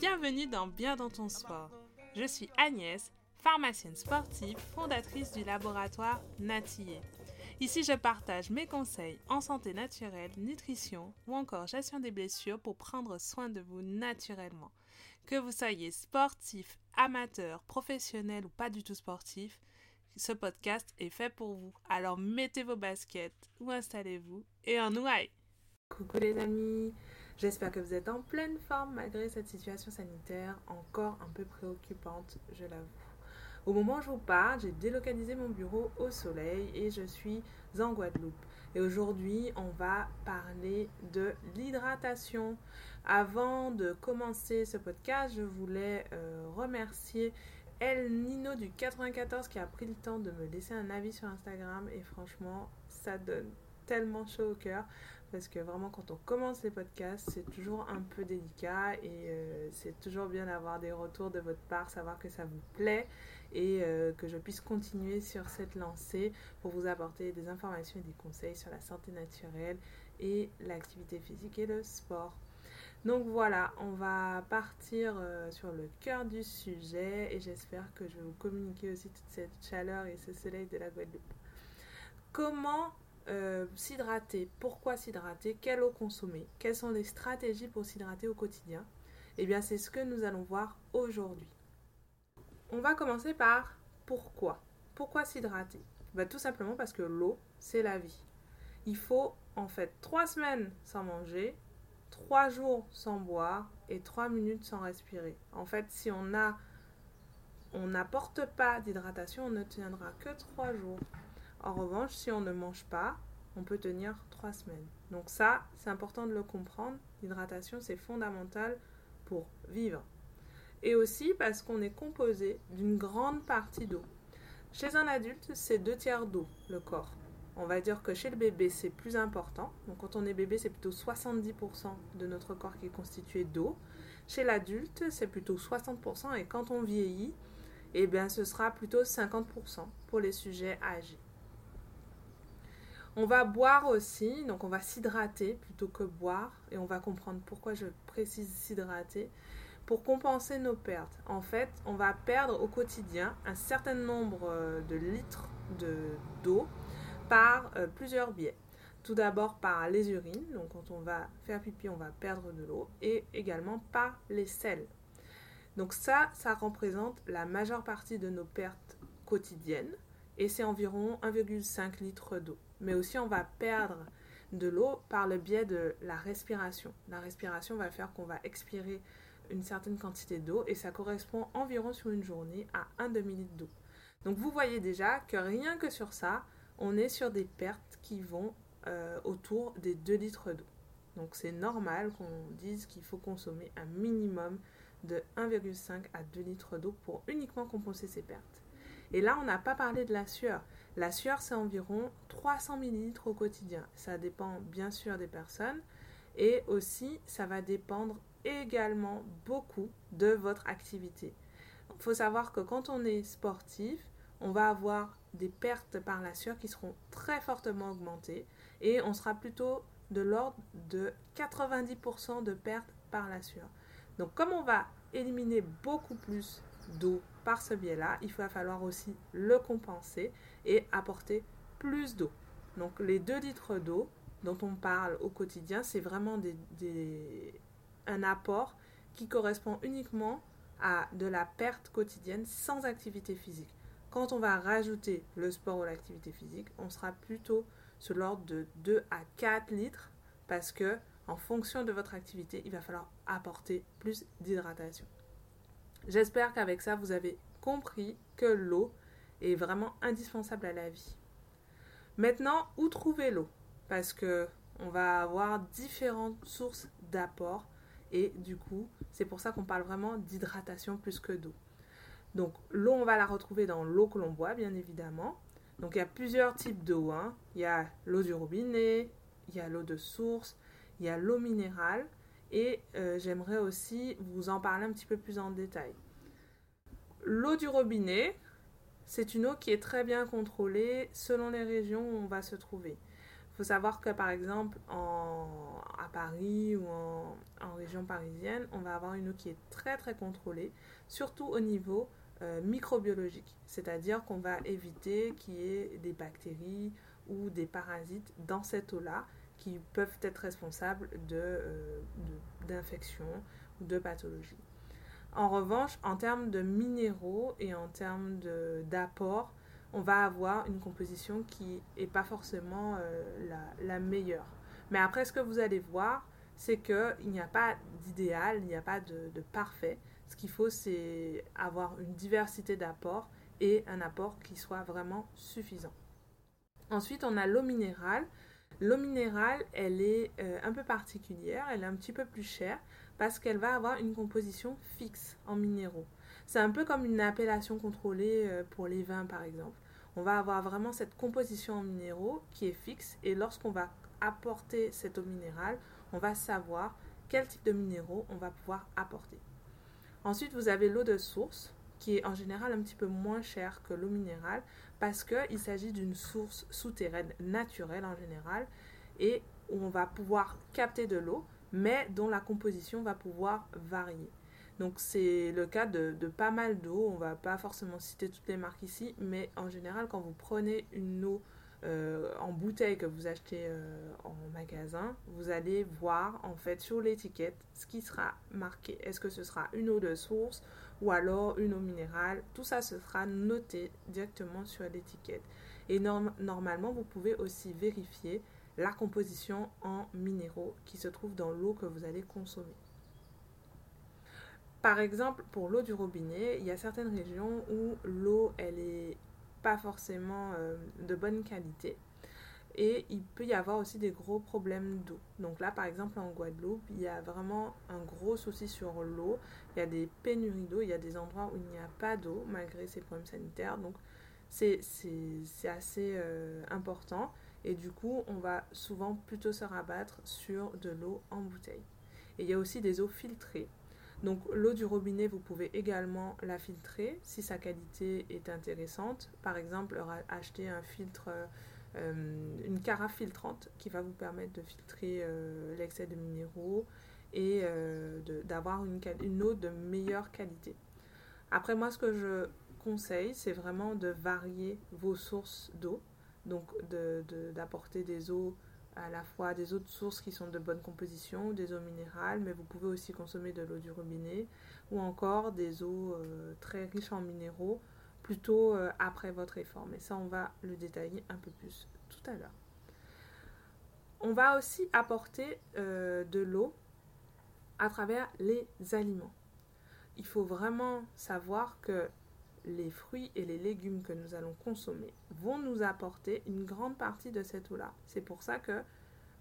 Bienvenue dans Bien dans ton sport. Je suis Agnès, pharmacienne sportive, fondatrice du laboratoire Natillé. Ici, je partage mes conseils en santé naturelle, nutrition ou encore gestion des blessures pour prendre soin de vous naturellement. Que vous soyez sportif, amateur, professionnel ou pas du tout sportif, ce podcast est fait pour vous. Alors mettez vos baskets ou installez-vous et en nous aille. Coucou les amis, j'espère que vous êtes en pleine forme malgré cette situation sanitaire encore un peu préoccupante, je l'avoue. Au moment où je vous parle, j'ai délocalisé mon bureau au soleil et je suis en Guadeloupe. Et aujourd'hui, on va parler de l'hydratation. Avant de commencer ce podcast, je voulais euh, remercier El Nino du 94 qui a pris le temps de me laisser un avis sur Instagram et franchement, ça donne tellement chaud au cœur parce que vraiment quand on commence les podcasts c'est toujours un peu délicat et euh, c'est toujours bien d'avoir des retours de votre part, savoir que ça vous plaît et euh, que je puisse continuer sur cette lancée pour vous apporter des informations et des conseils sur la santé naturelle et l'activité physique et le sport. Donc voilà, on va partir euh, sur le cœur du sujet et j'espère que je vais vous communiquer aussi toute cette chaleur et ce soleil de la Guadeloupe. Comment euh, s'hydrater, pourquoi s'hydrater, quelle eau consommer, quelles sont les stratégies pour s'hydrater au quotidien? Eh bien, c'est ce que nous allons voir aujourd'hui. On va commencer par pourquoi. Pourquoi s'hydrater? Bah, Tout simplement parce que l'eau, c'est la vie. Il faut en fait trois semaines sans manger, trois jours sans boire et trois minutes sans respirer. En fait, si on on n'apporte pas d'hydratation, on ne tiendra que trois jours. En revanche, si on ne mange pas, on peut tenir trois semaines. Donc ça, c'est important de le comprendre. L'hydratation, c'est fondamental pour vivre. Et aussi parce qu'on est composé d'une grande partie d'eau. Chez un adulte, c'est deux tiers d'eau, le corps. On va dire que chez le bébé, c'est plus important. Donc quand on est bébé, c'est plutôt 70% de notre corps qui est constitué d'eau. Chez l'adulte, c'est plutôt 60%. Et quand on vieillit, eh bien, ce sera plutôt 50% pour les sujets âgés. On va boire aussi, donc on va s'hydrater plutôt que boire, et on va comprendre pourquoi je précise s'hydrater, pour compenser nos pertes. En fait, on va perdre au quotidien un certain nombre euh, de litres d'eau par euh, plusieurs biais. Tout d'abord par les urines, donc quand on va faire pipi, on va perdre de l'eau, et également par les sels. Donc ça, ça représente la majeure partie de nos pertes quotidiennes, et c'est environ 1,5 litre d'eau mais aussi on va perdre de l'eau par le biais de la respiration. La respiration va faire qu'on va expirer une certaine quantité d'eau et ça correspond environ sur une journée à un demi-litre d'eau. Donc vous voyez déjà que rien que sur ça, on est sur des pertes qui vont euh, autour des 2 litres d'eau. Donc c'est normal qu'on dise qu'il faut consommer un minimum de 1,5 à 2 litres d'eau pour uniquement compenser ces pertes. Et là, on n'a pas parlé de la sueur. La sueur, c'est environ 300 ml au quotidien. Ça dépend bien sûr des personnes et aussi ça va dépendre également beaucoup de votre activité. Il faut savoir que quand on est sportif, on va avoir des pertes par la sueur qui seront très fortement augmentées et on sera plutôt de l'ordre de 90% de pertes par la sueur. Donc comme on va éliminer beaucoup plus d'eau par ce biais-là, il va falloir aussi le compenser et apporter plus d'eau. Donc les 2 litres d'eau dont on parle au quotidien, c'est vraiment des, un apport qui correspond uniquement à de la perte quotidienne sans activité physique. Quand on va rajouter le sport ou l'activité physique, on sera plutôt sur l'ordre de 2 à 4 litres parce que en fonction de votre activité, il va falloir apporter plus d'hydratation. J'espère qu'avec ça, vous avez compris que l'eau est vraiment indispensable à la vie. Maintenant, où trouver l'eau? Parce que on va avoir différentes sources d'apport et du coup, c'est pour ça qu'on parle vraiment d'hydratation plus que d'eau. Donc, l'eau, on va la retrouver dans l'eau que l'on boit, bien évidemment. Donc, il y a plusieurs types d'eau. Hein. Il y a l'eau du robinet, il y a l'eau de source, il y a l'eau minérale. Et euh, j'aimerais aussi vous en parler un petit peu plus en détail. L'eau du robinet, c'est une eau qui est très bien contrôlée selon les régions où on va se trouver. Il faut savoir que par exemple à Paris ou en, région parisienne, on va avoir une eau qui est très très contrôlée, surtout au niveau euh, microbiologique. C'est-à-dire qu'on va éviter qu'il y ait des bactéries ou des parasites dans cette eau-là qui peuvent être responsables euh, d'infections ou de pathologies. En revanche, en termes de minéraux et en termes d'apport, on va avoir une composition qui n'est pas forcément euh, la, meilleure. Mais après, ce que vous allez voir, c'est qu'il n'y a pas d'idéal, il n'y a pas de, de parfait. Ce qu'il faut, c'est avoir une diversité d'apports et un apport qui soit vraiment suffisant. Ensuite, on a l'eau minérale. L'eau minérale, elle est euh, un peu particulière, elle est un petit peu plus chère parce qu'elle va avoir une composition fixe en minéraux. C'est un peu comme une appellation contrôlée euh, pour les vins par exemple. On va avoir vraiment cette composition en minéraux qui est fixe et lorsqu'on va apporter cette eau minérale, on va savoir quel type de minéraux on va pouvoir apporter. Ensuite, vous avez l'eau de source qui est en général un petit peu moins chère que l'eau minérale parce qu'il s'agit d'une source souterraine naturelle en général et où on va pouvoir capter de l'eau mais dont la composition va pouvoir varier. Donc c'est le cas de, pas mal d'eau, on va pas forcément citer toutes les marques ici, mais en général quand vous prenez une eau euh, en bouteille que vous achetez euh, en magasin, vous allez voir en fait sur l'étiquette ce qui sera marqué. Est-ce que ce sera une eau de source ou alors une eau minérale? Tout ça ce sera noté directement sur l'étiquette. Et normalement, vous pouvez aussi vérifier la composition en minéraux qui se trouve dans l'eau que vous allez consommer. Par exemple, pour l'eau du robinet, il y a certaines régions où l'eau, elle est pas forcément euh, de bonne qualité. Et il peut y avoir aussi des gros problèmes d'eau. Donc là, par exemple, en Guadeloupe, il y a vraiment un gros souci sur l'eau. Il y a des pénuries d'eau, il y a des endroits où il n'y a pas d'eau malgré ces problèmes sanitaires. Donc c'est assez euh, important. Et du coup, on va souvent plutôt se rabattre sur de l'eau en bouteille. Et il y a aussi des eaux filtrées. Donc l'eau du robinet, vous pouvez également la filtrer si sa qualité est intéressante. Par exemple, acheter un filtre, euh, une carafe filtrante qui va vous permettre de filtrer euh, l'excès de minéraux et euh, d'avoir une, une eau de meilleure qualité. Après, moi, ce que je conseille, c'est vraiment de varier vos sources d'eau donc d'apporter des eaux à la fois des eaux de source qui sont de bonne composition, des eaux minérales, mais vous pouvez aussi consommer de l'eau du robinet ou encore des eaux euh, très riches en minéraux plutôt euh, après votre effort. Mais ça, on va le détailler un peu plus tout à l'heure. On va aussi apporter euh, de l'eau à travers les aliments. Il faut vraiment savoir que les fruits et les légumes que nous allons consommer vont nous apporter une grande partie de cette eau-là. C'est pour ça que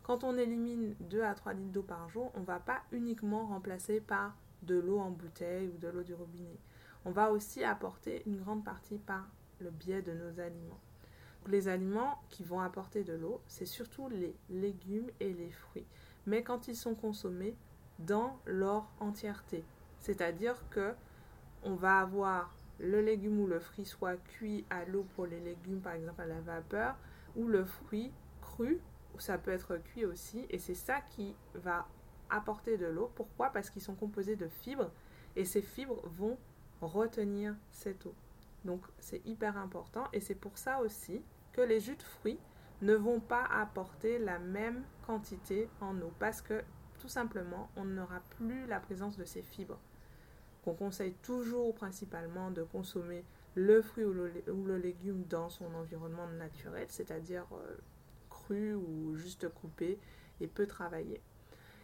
quand on élimine 2 à 3 litres d'eau par jour, on ne va pas uniquement remplacer par de l'eau en bouteille ou de l'eau du robinet. On va aussi apporter une grande partie par le biais de nos aliments. Les aliments qui vont apporter de l'eau, c'est surtout les légumes et les fruits. Mais quand ils sont consommés dans leur entièreté, c'est-à-dire que on va avoir le légume ou le fruit soit cuit à l'eau pour les légumes, par exemple à la vapeur, ou le fruit cru, ça peut être cuit aussi, et c'est ça qui va apporter de l'eau. Pourquoi? Parce qu'ils sont composés de fibres, et ces fibres vont retenir cette eau. Donc c'est hyper important, et c'est pour ça aussi que les jus de fruits ne vont pas apporter la même quantité en eau, parce que tout simplement, on n'aura plus la présence de ces fibres qu'on conseille toujours principalement de consommer le fruit ou le, légume dans son environnement naturel, c'est-à-dire euh, cru ou juste coupé et peu travaillé.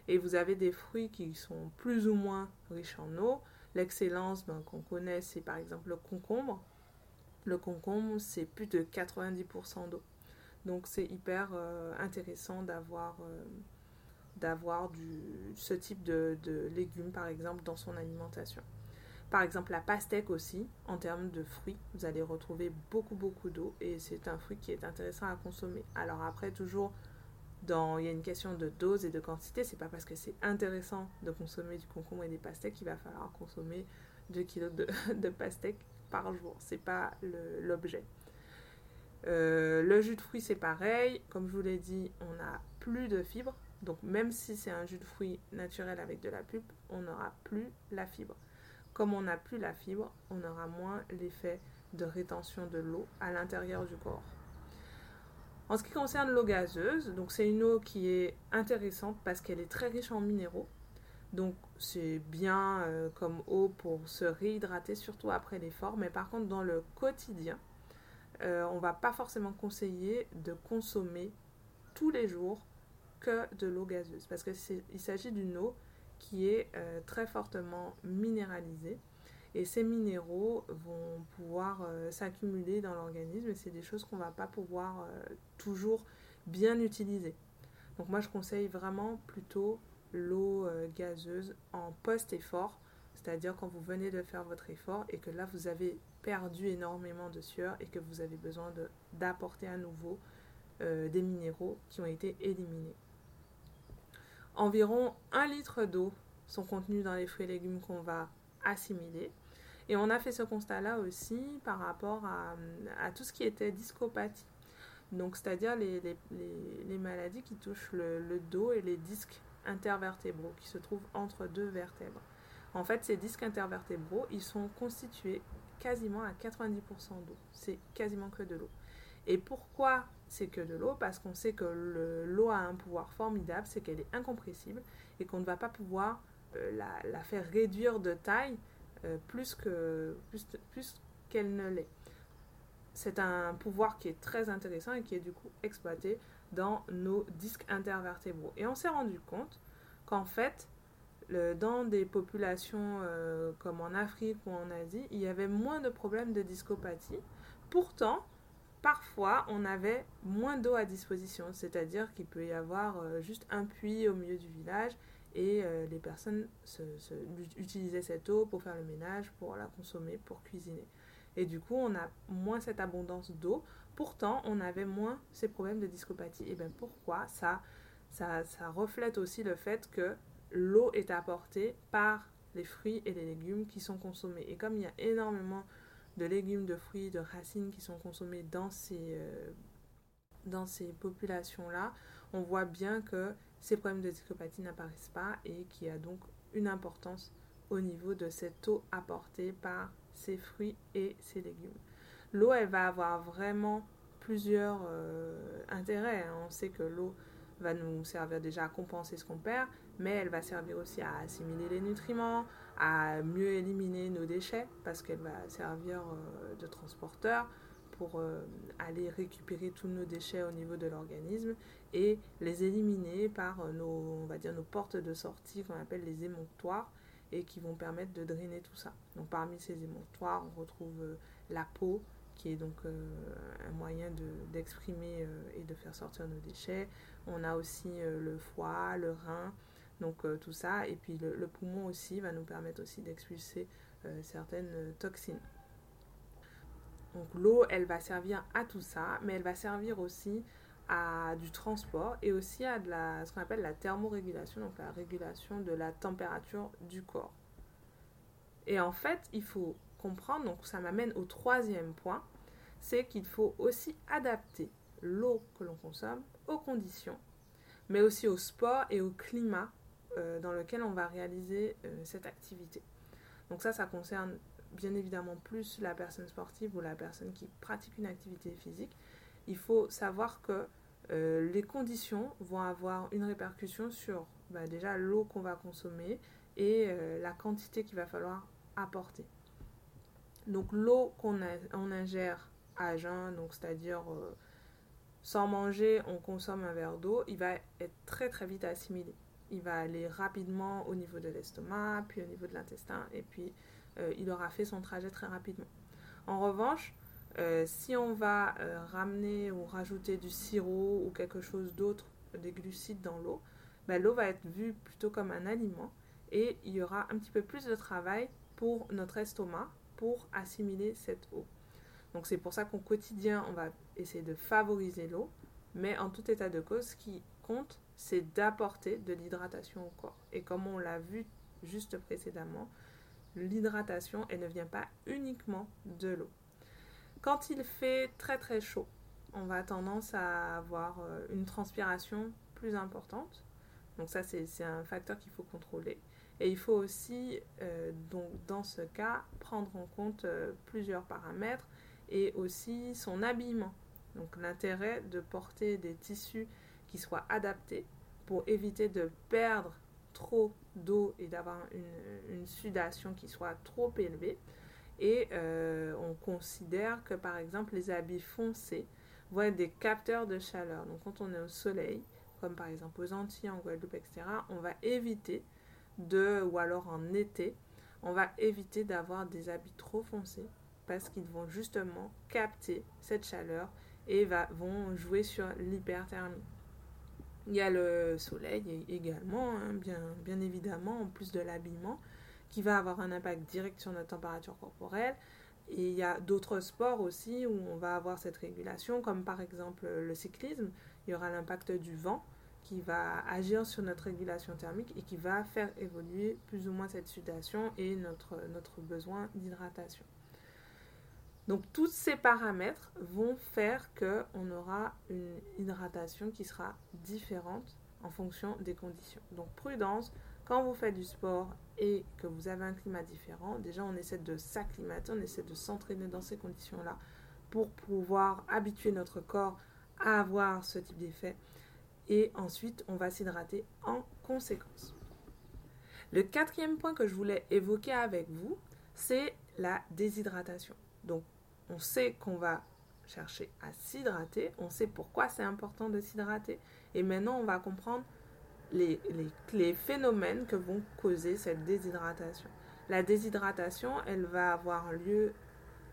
Et vous avez des fruits qui sont plus ou moins riches en eau. L'excellence ben, qu'on connaît, c'est par exemple le concombre. Le concombre, c'est plus de 90% d'eau. Donc c'est hyper euh, intéressant d'avoir euh, d'avoir ce type de, légumes, par exemple, dans son alimentation. Par exemple, la pastèque aussi, en termes de fruits, vous allez retrouver beaucoup, beaucoup d'eau et c'est un fruit qui est intéressant à consommer. Alors après, toujours, dans, il y a une question de dose et de quantité. C'est pas parce que c'est intéressant de consommer du concombre et des pastèques qu'il va falloir consommer 2 kilos de, de pastèques par jour. C'est pas l'objet. Euh, le jus de fruits, c'est pareil. Comme je vous l'ai dit, on n'a plus de fibres. Donc même si c'est un jus de fruits naturel avec de la pulpe, on n'aura plus la fibre. Comme on n'a plus la fibre, on aura moins l'effet de rétention de l'eau à l'intérieur du corps. En ce qui concerne l'eau gazeuse, donc c'est une eau qui est intéressante parce qu'elle est très riche en minéraux. Donc c'est bien euh, comme eau pour se réhydrater, surtout après l'effort. Mais par contre, dans le quotidien, euh, on ne va pas forcément conseiller de consommer tous les jours que de l'eau gazeuse. Parce qu'il s'agit d'une eau qui est euh, très fortement minéralisée. Et ces minéraux vont pouvoir s'accumuler dans l'organisme et c'est des choses qu'on ne va pas pouvoir toujours bien utiliser. Donc moi je conseille vraiment plutôt l'eau euh, gazeuse en post-effort, c'est-à-dire quand vous venez de faire votre effort et que là vous avez perdu énormément de sueur et que vous avez besoin d'apporter à nouveau euh, des minéraux qui ont été éliminés. Environ 1 litre d'eau sont contenus dans les fruits et légumes qu'on va assimiler. Et on a fait ce constat-là aussi par rapport à, tout ce qui était discopathie. Donc, c'est-à-dire les, maladies qui touchent le, dos et les disques intervertébraux qui se trouvent entre deux vertèbres. En fait, ces disques intervertébraux, ils sont constitués quasiment à 90% d'eau. C'est quasiment que de l'eau. Et pourquoi c'est que de l'eau? Parce qu'on sait que l'eau a un pouvoir formidable, c'est qu'elle est incompressible et qu'on ne va pas pouvoir euh, la, faire réduire de taille euh, plus que plus, plus qu'elle ne l'est. C'est un pouvoir qui est très intéressant et qui est du coup exploité dans nos disques intervertébraux. Et on s'est rendu compte qu'en fait, dans des populations euh, comme en Afrique ou en Asie, il y avait moins de problèmes de discopathie. Pourtant, parfois, on avait moins d'eau à disposition, c'est-à-dire qu'il peut y avoir euh, juste un puits au milieu du village et euh, les personnes utilisaient cette eau pour faire le ménage, pour la consommer, pour cuisiner. Et du coup, on a moins cette abondance d'eau. Pourtant, on avait moins ces problèmes de discopathie. Et bien pourquoi? Ça, ça, ça reflète aussi le fait que l'eau est apportée par les fruits et les légumes qui sont consommés. Et comme il y a énormément de légumes, de fruits, de racines qui sont consommés dans ces, euh, dans ces populations-là, on voit bien que ces problèmes de discopathie n'apparaissent pas et qu'il y a donc une importance au niveau de cette eau apportée par ces fruits et ces légumes. L'eau, elle va avoir vraiment plusieurs euh, intérêts. Hein. On sait que l'eau va nous servir déjà à compenser ce qu'on perd, mais elle va servir aussi à assimiler les nutriments, à mieux éliminer nos déchets, parce qu'elle va servir euh, de transporteur pour euh, aller récupérer tous nos déchets au niveau de l'organisme et les éliminer par nos, on va dire, nos portes de sortie qu'on appelle les émonctoires et qui vont permettre de drainer tout ça. Donc parmi ces émonctoires, on retrouve la peau, qui est donc euh, un moyen d'exprimer euh, et de faire sortir nos déchets. On a aussi euh, le foie, le rein, donc tout ça. Et puis le, poumon aussi va nous permettre aussi d'expulser certaines toxines. Donc l'eau, elle va servir à tout ça, mais elle va servir aussi à du transport et aussi à ce qu'on appelle la thermorégulation, donc la régulation de la température du corps. Et en fait, il faut comprendre, donc ça m'amène au troisième point, c'est qu'il faut aussi adapter l'eau que l'on consomme aux conditions, mais aussi au sport et au climat euh, dans lequel on va réaliser euh, cette activité. Donc ça, ça concerne bien évidemment plus la personne sportive ou la personne qui pratique une activité physique. Il faut savoir que euh, les conditions vont avoir une répercussion sur bah, déjà l'eau qu'on va consommer et la quantité qu'il va falloir apporter. Donc l'eau qu'on ingère à jeun, donc c'est-à-dire euh, sans manger, on consomme un verre d'eau, il va être très très vite assimilé. Il va aller rapidement au niveau de l'estomac, puis au niveau de l'intestin, et puis euh, il aura fait son trajet très rapidement. En revanche, euh, si on va ramener ou rajouter du sirop ou quelque chose d'autre, des glucides dans l'eau, ben, l'eau va être vue plutôt comme un aliment et il y aura un petit peu plus de travail pour notre estomac pour assimiler cette eau. Donc c'est pour ça qu'au quotidien, on va essayer de favoriser l'eau, mais en tout état de cause, ce qui compte, c'est d'apporter de l'hydratation au corps. Et comme on l'a vu juste précédemment, l'hydratation, elle ne vient pas uniquement de l'eau. Quand il fait très très chaud, on va tendance à avoir euh, une transpiration plus importante. Donc ça, c'est un facteur qu'il faut contrôler. Et il faut aussi, euh, donc, dans ce cas, prendre en compte euh, plusieurs paramètres et aussi son habillement. Donc l'intérêt de porter des tissus qui soient adaptés pour éviter de perdre trop d'eau et d'avoir une, sudation qui soit trop élevée. Et euh, on considère que par exemple les habits foncés vont être des capteurs de chaleur. Donc quand on est au soleil, comme par exemple aux Antilles, en Guadeloupe, etc., on va éviter de, ou alors en été, on va éviter d'avoir des habits trop foncés parce qu'ils vont justement capter cette chaleur et vont jouer sur l'hyperthermie. Il y a le soleil également, hein, bien, bien évidemment, en plus de l'habillement, qui va avoir un impact direct sur notre température corporelle. Et il y a d'autres sports aussi où on va avoir cette régulation, comme par exemple le cyclisme. Il y aura l'impact du vent qui va agir sur notre régulation thermique et qui va faire évoluer plus ou moins cette sudation et notre, notre besoin d'hydratation. Donc tous ces paramètres vont faire qu'on aura une hydratation qui sera différente en fonction des conditions. Donc prudence, quand vous faites du sport et que vous avez un climat différent, déjà on essaie de s'acclimater, on essaie de s'entraîner dans ces conditions-là pour pouvoir habituer notre corps à avoir ce type d'effet et ensuite on va s'hydrater en conséquence. Le quatrième point que je voulais évoquer avec vous, c'est la déshydratation. Donc on sait qu'on va chercher à s'hydrater, on sait pourquoi c'est important de s'hydrater et maintenant on va comprendre les, les, phénomènes que vont causer cette déshydratation. La déshydratation, elle va avoir lieu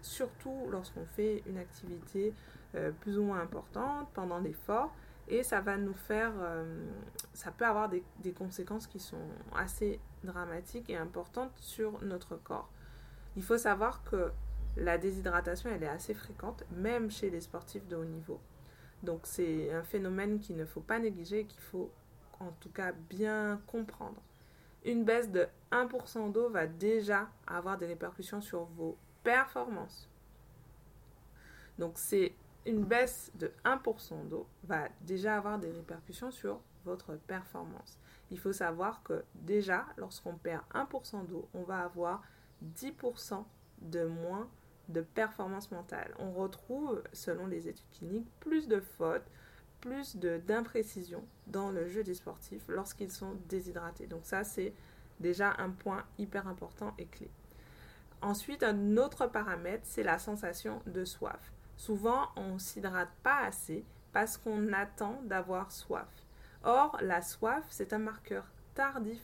surtout lorsqu'on fait une activité euh, plus ou moins importante pendant l'effort et ça va nous faire, euh, ça peut avoir des, conséquences qui sont assez dramatiques et importantes sur notre corps. Il faut savoir que la déshydratation, elle est assez fréquente, même chez les sportifs de haut niveau. Donc c'est un phénomène qu'il ne faut pas négliger et qu'il faut en tout cas bien comprendre. Une baisse de 1% d'eau va déjà avoir des répercussions sur vos performances. Donc c'est une baisse de 1% d'eau va déjà avoir des répercussions sur votre performance. Il faut savoir que déjà, lorsqu'on perd 1% d'eau, on va avoir 10% de moins de performance mentale. On retrouve, selon les études cliniques, plus de fautes, plus d'imprécisions dans le jeu des sportifs lorsqu'ils sont déshydratés. Donc ça, c'est déjà un point hyper important et clé. Ensuite, un autre paramètre, c'est la sensation de soif. Souvent, on s'hydrate pas assez parce qu'on attend d'avoir soif. Or, la soif, c'est un marqueur tardif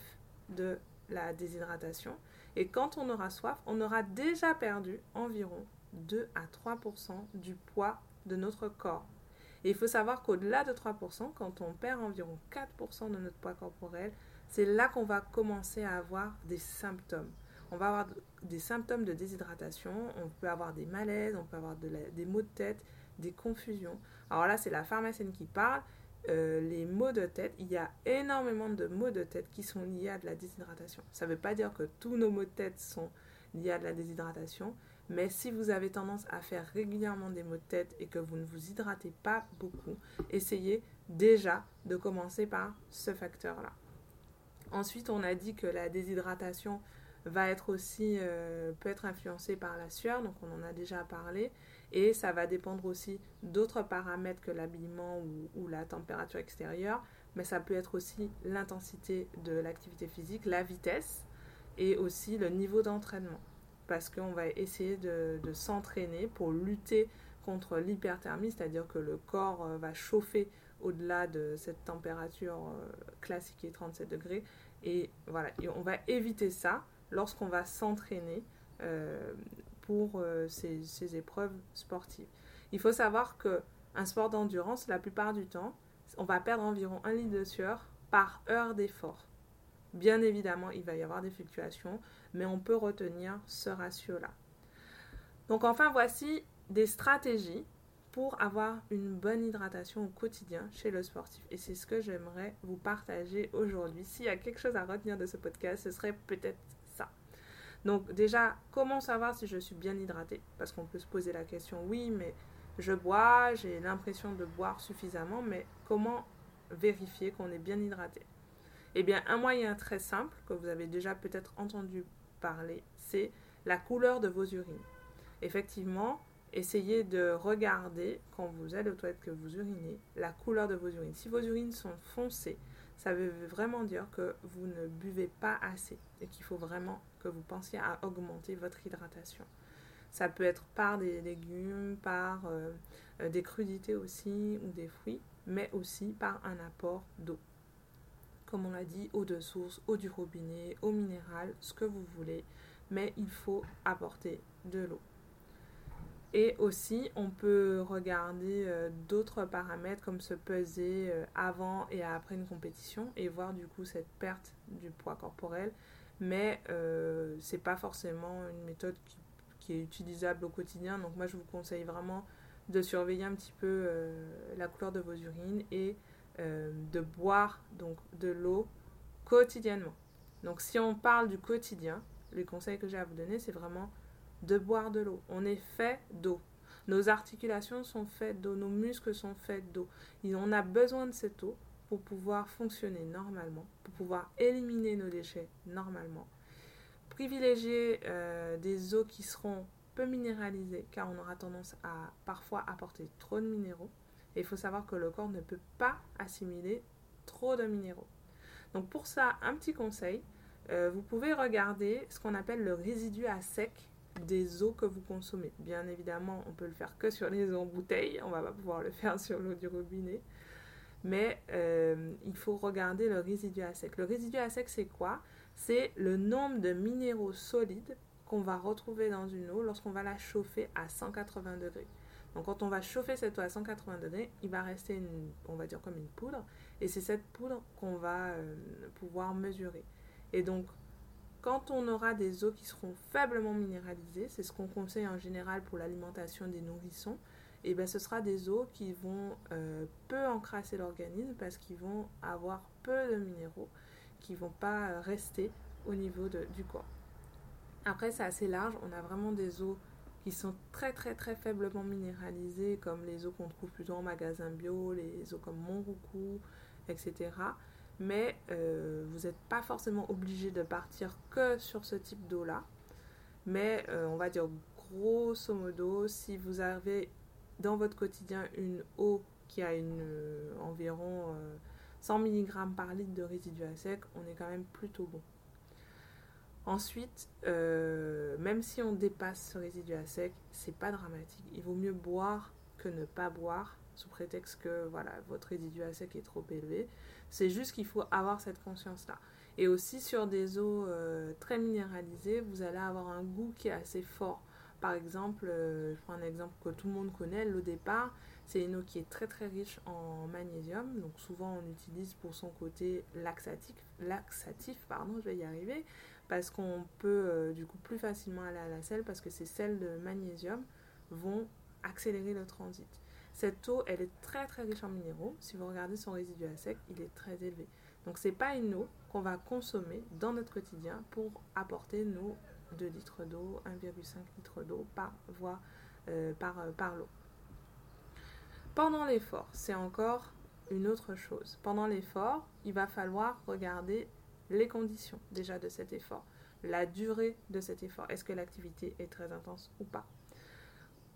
de la déshydratation. Et quand on aura soif, on aura déjà perdu environ 2 à 3% du poids de notre corps. Et il faut savoir qu'au-delà de 3% quand on perd environ 4% de notre poids corporel, c'est là qu'on va commencer à avoir des symptômes on va avoir des symptômes de déshydratation, on peut avoir des malaises, on peut avoir des maux de tête, des confusions. Alors là, c'est la pharmacienne qui parle. Euh, les maux de tête, il y a énormément de maux de tête qui sont liés à de la déshydratation. Ça ne veut pas dire que tous nos maux de tête sont liés à de la déshydratation, mais si vous avez tendance à faire régulièrement des maux de tête et que vous ne vous hydratez pas beaucoup, essayez déjà de commencer par ce facteur-là. Ensuite, on a dit que la déshydratation va être aussi, euh, peut être influencé par la sueur, donc on en a déjà parlé, et ça va dépendre aussi d'autres paramètres que l'habillement ou, la température extérieure, mais ça peut être aussi l'intensité de l'activité physique, la vitesse et aussi le niveau d'entraînement, parce qu'on va essayer de, s'entraîner pour lutter contre l'hyperthermie, c'est-à-dire que le corps euh, va chauffer au-delà de cette température euh, classique qui est 37 degrés. Et voilà, et on va éviter ça lorsqu'on va s'entraîner euh, pour euh, ces, épreuves sportives. Il faut savoir que un sport d'endurance, la plupart du temps, on va perdre environ un litre de sueur par heure d'effort. Bien évidemment, il va y avoir des fluctuations, mais on peut retenir ce ratio-là. Donc enfin, voici des stratégies pour avoir une bonne hydratation au quotidien chez le sportif. Et c'est ce que j'aimerais vous partager aujourd'hui. S'il y a quelque chose à retenir de ce podcast, ce serait peut-être donc déjà, comment savoir si je suis bien hydratée? Parce qu'on peut se poser la question, oui, mais je bois, j'ai l'impression de boire suffisamment, mais comment vérifier qu'on est bien hydraté? Eh bien, un moyen très simple que vous avez déjà peut-être entendu parler, c'est la couleur de vos urines. Effectivement, essayez de regarder quand vous allez aux toilettes que vous urinez la couleur de vos urines. Si vos urines sont foncées, ça veut vraiment dire que vous ne buvez pas assez et qu'il faut vraiment que vous pensiez à augmenter votre hydratation. Ça peut être par des légumes, par euh, des crudités aussi ou des fruits, mais aussi par un apport d'eau. Comme on l'a dit, eau de source, eau du robinet, eau minérale, ce que vous voulez, mais il faut apporter de l'eau. Et aussi, on peut regarder euh, d'autres paramètres comme se peser avant et après une compétition et voir du coup cette perte du poids corporel. Mais ce n'est pas forcément une méthode qui qui est utilisable au quotidien. Donc moi je vous conseille vraiment de surveiller un petit peu euh, la couleur de vos urines et euh, de boire donc de l'eau quotidiennement. Donc si on parle du quotidien, les conseils que j'ai à vous donner, c'est vraiment de boire de l'eau. On est fait d'eau. Nos articulations sont faites d'eau, nos muscles sont faits d'eau. On a besoin de cette eau pour pouvoir fonctionner normalement, pour pouvoir éliminer nos déchets normalement privilégier euh, des eaux qui seront peu minéralisées car on aura tendance à parfois apporter trop de minéraux. Et il faut savoir que le corps ne peut pas assimiler trop de minéraux. Donc pour ça, un petit conseil, euh, vous pouvez regarder ce qu'on appelle le résidu à sec des eaux que vous consommez. Bien évidemment, on peut le faire que sur les eaux en bouteille, on va pas pouvoir le faire sur l'eau du robinet. Mais euh, il faut regarder le résidu à sec. Le résidu à sec, c'est quoi? C'est le nombre de minéraux solides qu'on va retrouver dans une eau lorsqu'on va la chauffer à 180 degrés. Donc quand on va chauffer cette eau à 180 degrés, il va rester une, on va dire comme une poudre, et c'est cette poudre qu'on va euh, pouvoir mesurer. Et donc quand on aura des eaux qui seront faiblement minéralisées, c'est ce qu'on conseille en général pour l'alimentation des nourrissons, et bien ce sera des eaux qui vont euh, peu encrasser l'organisme parce qu'ils vont avoir peu de minéraux qui vont pas euh, rester au niveau du corps. Après, c'est assez large. On a vraiment des eaux qui sont très très très faiblement minéralisées, comme les eaux qu'on trouve plutôt en magasin bio, les eaux comme Monroucou, etc. Mais euh, vous n'êtes pas forcément obligé de partir que sur ce type d'eau-là. Mais euh, on va dire grosso modo, si vous avez dans votre quotidien une eau qui a une, environ 100 mg par litre de résidu à sec, on est quand même plutôt bon. Ensuite, euh, même si on dépasse ce résidu à sec, c'est pas dramatique. Il vaut mieux boire que ne pas boire sous prétexte que voilà, votre résidu à sec est trop élevé. C'est juste qu'il faut avoir cette conscience-là. Et aussi sur des eaux euh, très minéralisées, vous allez avoir un goût qui est assez fort. Par exemple, euh, je prends un exemple que tout le monde connaît, l'eau départ, c'est une eau qui est très très riche en magnésium, donc souvent on utilise pour son côté laxatif, laxatif pardon, je vais y arriver, parce qu'on peut euh, du coup plus facilement aller à la selle parce que ces sels de magnésium vont accélérer le transit. Cette eau, elle est très très riche en minéraux. Si vous regardez son résidu à sec, il est très élevé. Donc c'est pas une eau qu'on va consommer dans notre quotidien pour apporter nos 2 litres d'eau, 1,5 litre d'eau par voie euh, par, euh, par l'eau. Pendant l'effort, c'est encore une autre chose. Pendant l'effort, il va falloir regarder les conditions déjà de cet effort, la durée de cet effort. Est-ce que l'activité est très intense ou pas?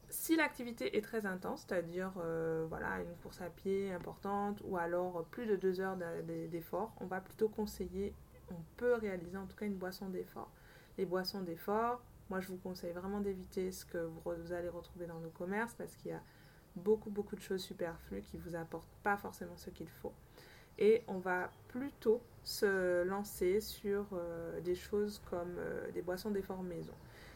Si l'activité est très intense, c'est-à-dire euh, voilà une course à pied importante ou alors plus de deux heures d'effort, on va plutôt conseiller, on peut réaliser en tout cas une boisson d'effort. Les boissons d'effort, moi je vous conseille vraiment d'éviter ce que vous allez retrouver dans nos commerces parce qu'il y a beaucoup, beaucoup de choses superflues qui vous apportent pas forcément ce qu'il faut. Et on va plutôt se lancer sur euh, des choses comme euh, des boissons d'effort maison.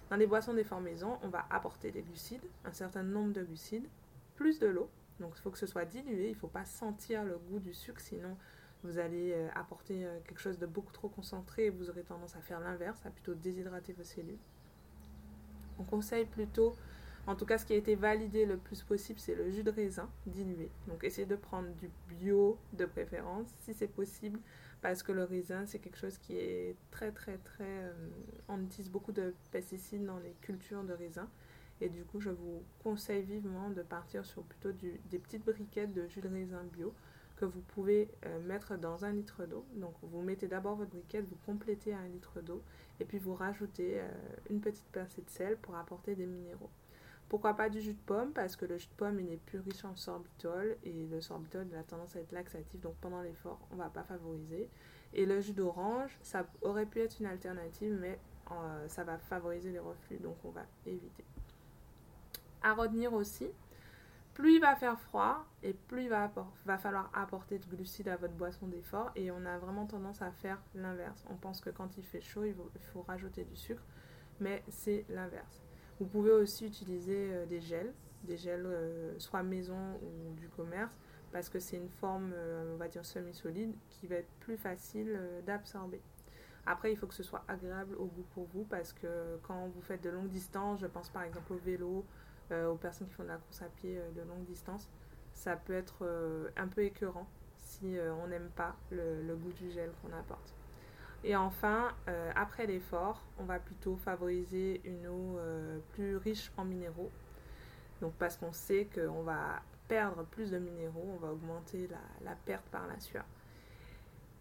Dans les boissons d'effort maison, on va apporter des glucides, un certain nombre de glucides, plus de l'eau. Donc il faut que ce soit dilué, il ne faut pas sentir le goût du sucre, sinon vous allez euh, apporter quelque chose de beaucoup trop concentré et vous aurez tendance à faire l'inverse, à plutôt déshydrater vos cellules. On conseille plutôt en tout cas, ce qui a été validé le plus possible, c'est le jus de raisin dilué. Donc, essayez de prendre du bio de préférence, si c'est possible, parce que le raisin, c'est quelque chose qui est très, très, très... Euh, on utilise beaucoup de pesticides dans les cultures de raisin. Et du coup, je vous conseille vivement de partir sur plutôt des petites briquettes de jus de raisin bio que vous pouvez euh, mettre dans un litre d'eau. Donc vous mettez d'abord votre briquette, vous complétez un litre d'eau et puis vous rajoutez euh, une petite pincée de sel pour apporter des minéraux. Pourquoi pas du jus de pomme? Parce que le jus de pomme il est plus riche en sorbitol et le sorbitol a tendance à être laxatif donc pendant l'effort on ne va pas favoriser. Et le jus d'orange ça aurait pu être une alternative mais euh, ça va favoriser les reflux donc on va éviter. À retenir aussi, plus il va faire froid et plus il va, va falloir apporter de glucides à votre boisson d'effort. Et on a vraiment tendance à faire l'inverse. On pense que quand il fait chaud, il faut, rajouter du sucre, mais c'est l'inverse. Vous pouvez aussi utiliser euh, des gels, des gels euh, soit maison ou du commerce, parce que c'est une forme, euh, on va dire, semi-solide qui va être plus facile d'absorber. Après, il faut que ce soit agréable au goût pour vous, parce que quand vous faites de longues distances, je pense par exemple au vélo, aux personnes qui font de la course à pied de longue distance, ça peut être un peu écœurant si on n'aime pas le, goût du gel qu'on apporte. Et enfin, après l'effort, on va plutôt favoriser une eau plus riche en minéraux. Donc parce qu'on sait qu'on va perdre plus de minéraux, on va augmenter la, perte par la sueur.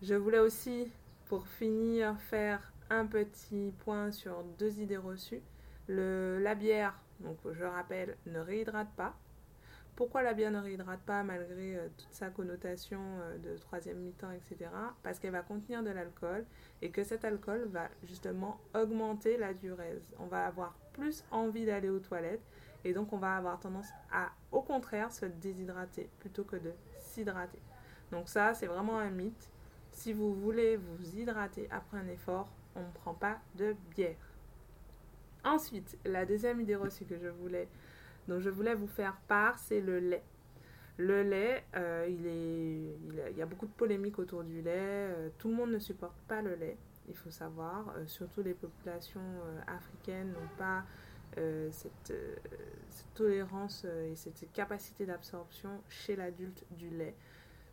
Je voulais aussi, pour finir, faire un petit point sur deux idées reçues. La bière, donc je rappelle, ne réhydrate pas. Pourquoi la bière ne réhydrate pas malgré euh, toute sa connotation euh, de troisième mi-temps, etc. Parce qu'elle va contenir de l'alcool et que cet alcool va justement augmenter la diurèse. On va avoir plus envie d'aller aux toilettes et donc on va avoir tendance à, au contraire, se déshydrater plutôt que de s'hydrater. Donc ça, c'est vraiment un mythe. Si vous voulez vous hydrater après un effort, on ne prend pas de bière. Ensuite, la deuxième idée reçue que je voulais, dont je voulais vous faire part, c'est le lait. Le lait, euh, il, y a beaucoup de polémiques autour du lait. Euh, tout le monde ne supporte pas le lait, il faut savoir. Euh, surtout les populations africaines n'ont pas cette, cette, tolérance et cette capacité d'absorption chez l'adulte du lait.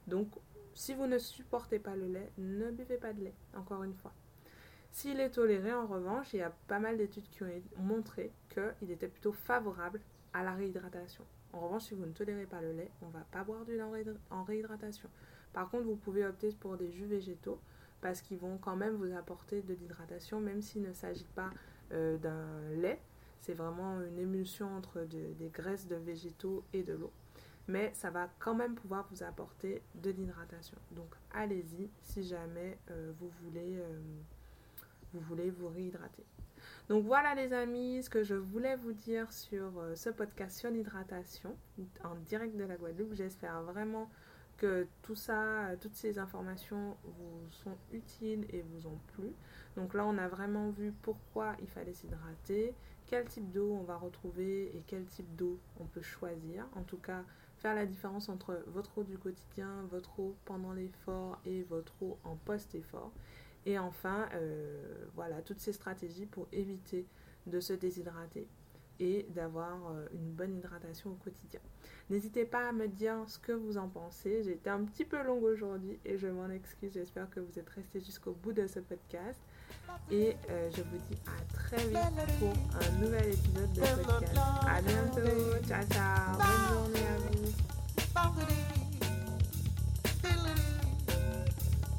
Donc, si vous ne supportez pas le lait, ne buvez pas de lait, encore une fois. S'il est toléré, en revanche, il y a pas mal d'études qui ont montré qu'il était plutôt favorable à la réhydratation. En revanche, si vous ne tolérez pas le lait, on ne va pas boire du lait en réhydratation. Par contre, vous pouvez opter pour des jus végétaux parce qu'ils vont quand même vous apporter de l'hydratation, même s'il ne s'agit pas euh, d'un lait. C'est vraiment une émulsion entre des graisses de végétaux et de l'eau. Mais ça va quand même pouvoir vous apporter de l'hydratation. Donc allez-y si jamais euh. Euh, vous voulez vous réhydrater. Donc voilà les amis, ce que je voulais vous dire sur euh, ce podcast sur l'hydratation en direct de la Guadeloupe. J'espère vraiment que tout ça, toutes ces informations vous sont utiles et vous ont plu. Donc là, on a vraiment vu pourquoi il fallait s'hydrater, quel type d'eau on va retrouver et quel type d'eau on peut choisir. En tout cas, faire la différence entre votre eau du quotidien, votre eau pendant l'effort et votre eau en post-effort. Et enfin, euh, voilà, toutes ces stratégies pour éviter de se déshydrater et d'avoir euh, une bonne hydratation au quotidien. N'hésitez pas à me dire ce que vous en pensez. J'ai été un petit peu longue aujourd'hui et je m'en excuse. J'espère que vous êtes restés jusqu'au bout de ce podcast. Et euh, je vous dis à très vite pour un nouvel épisode de podcast. À bientôt. Ciao, ciao. Bonne journée à vous.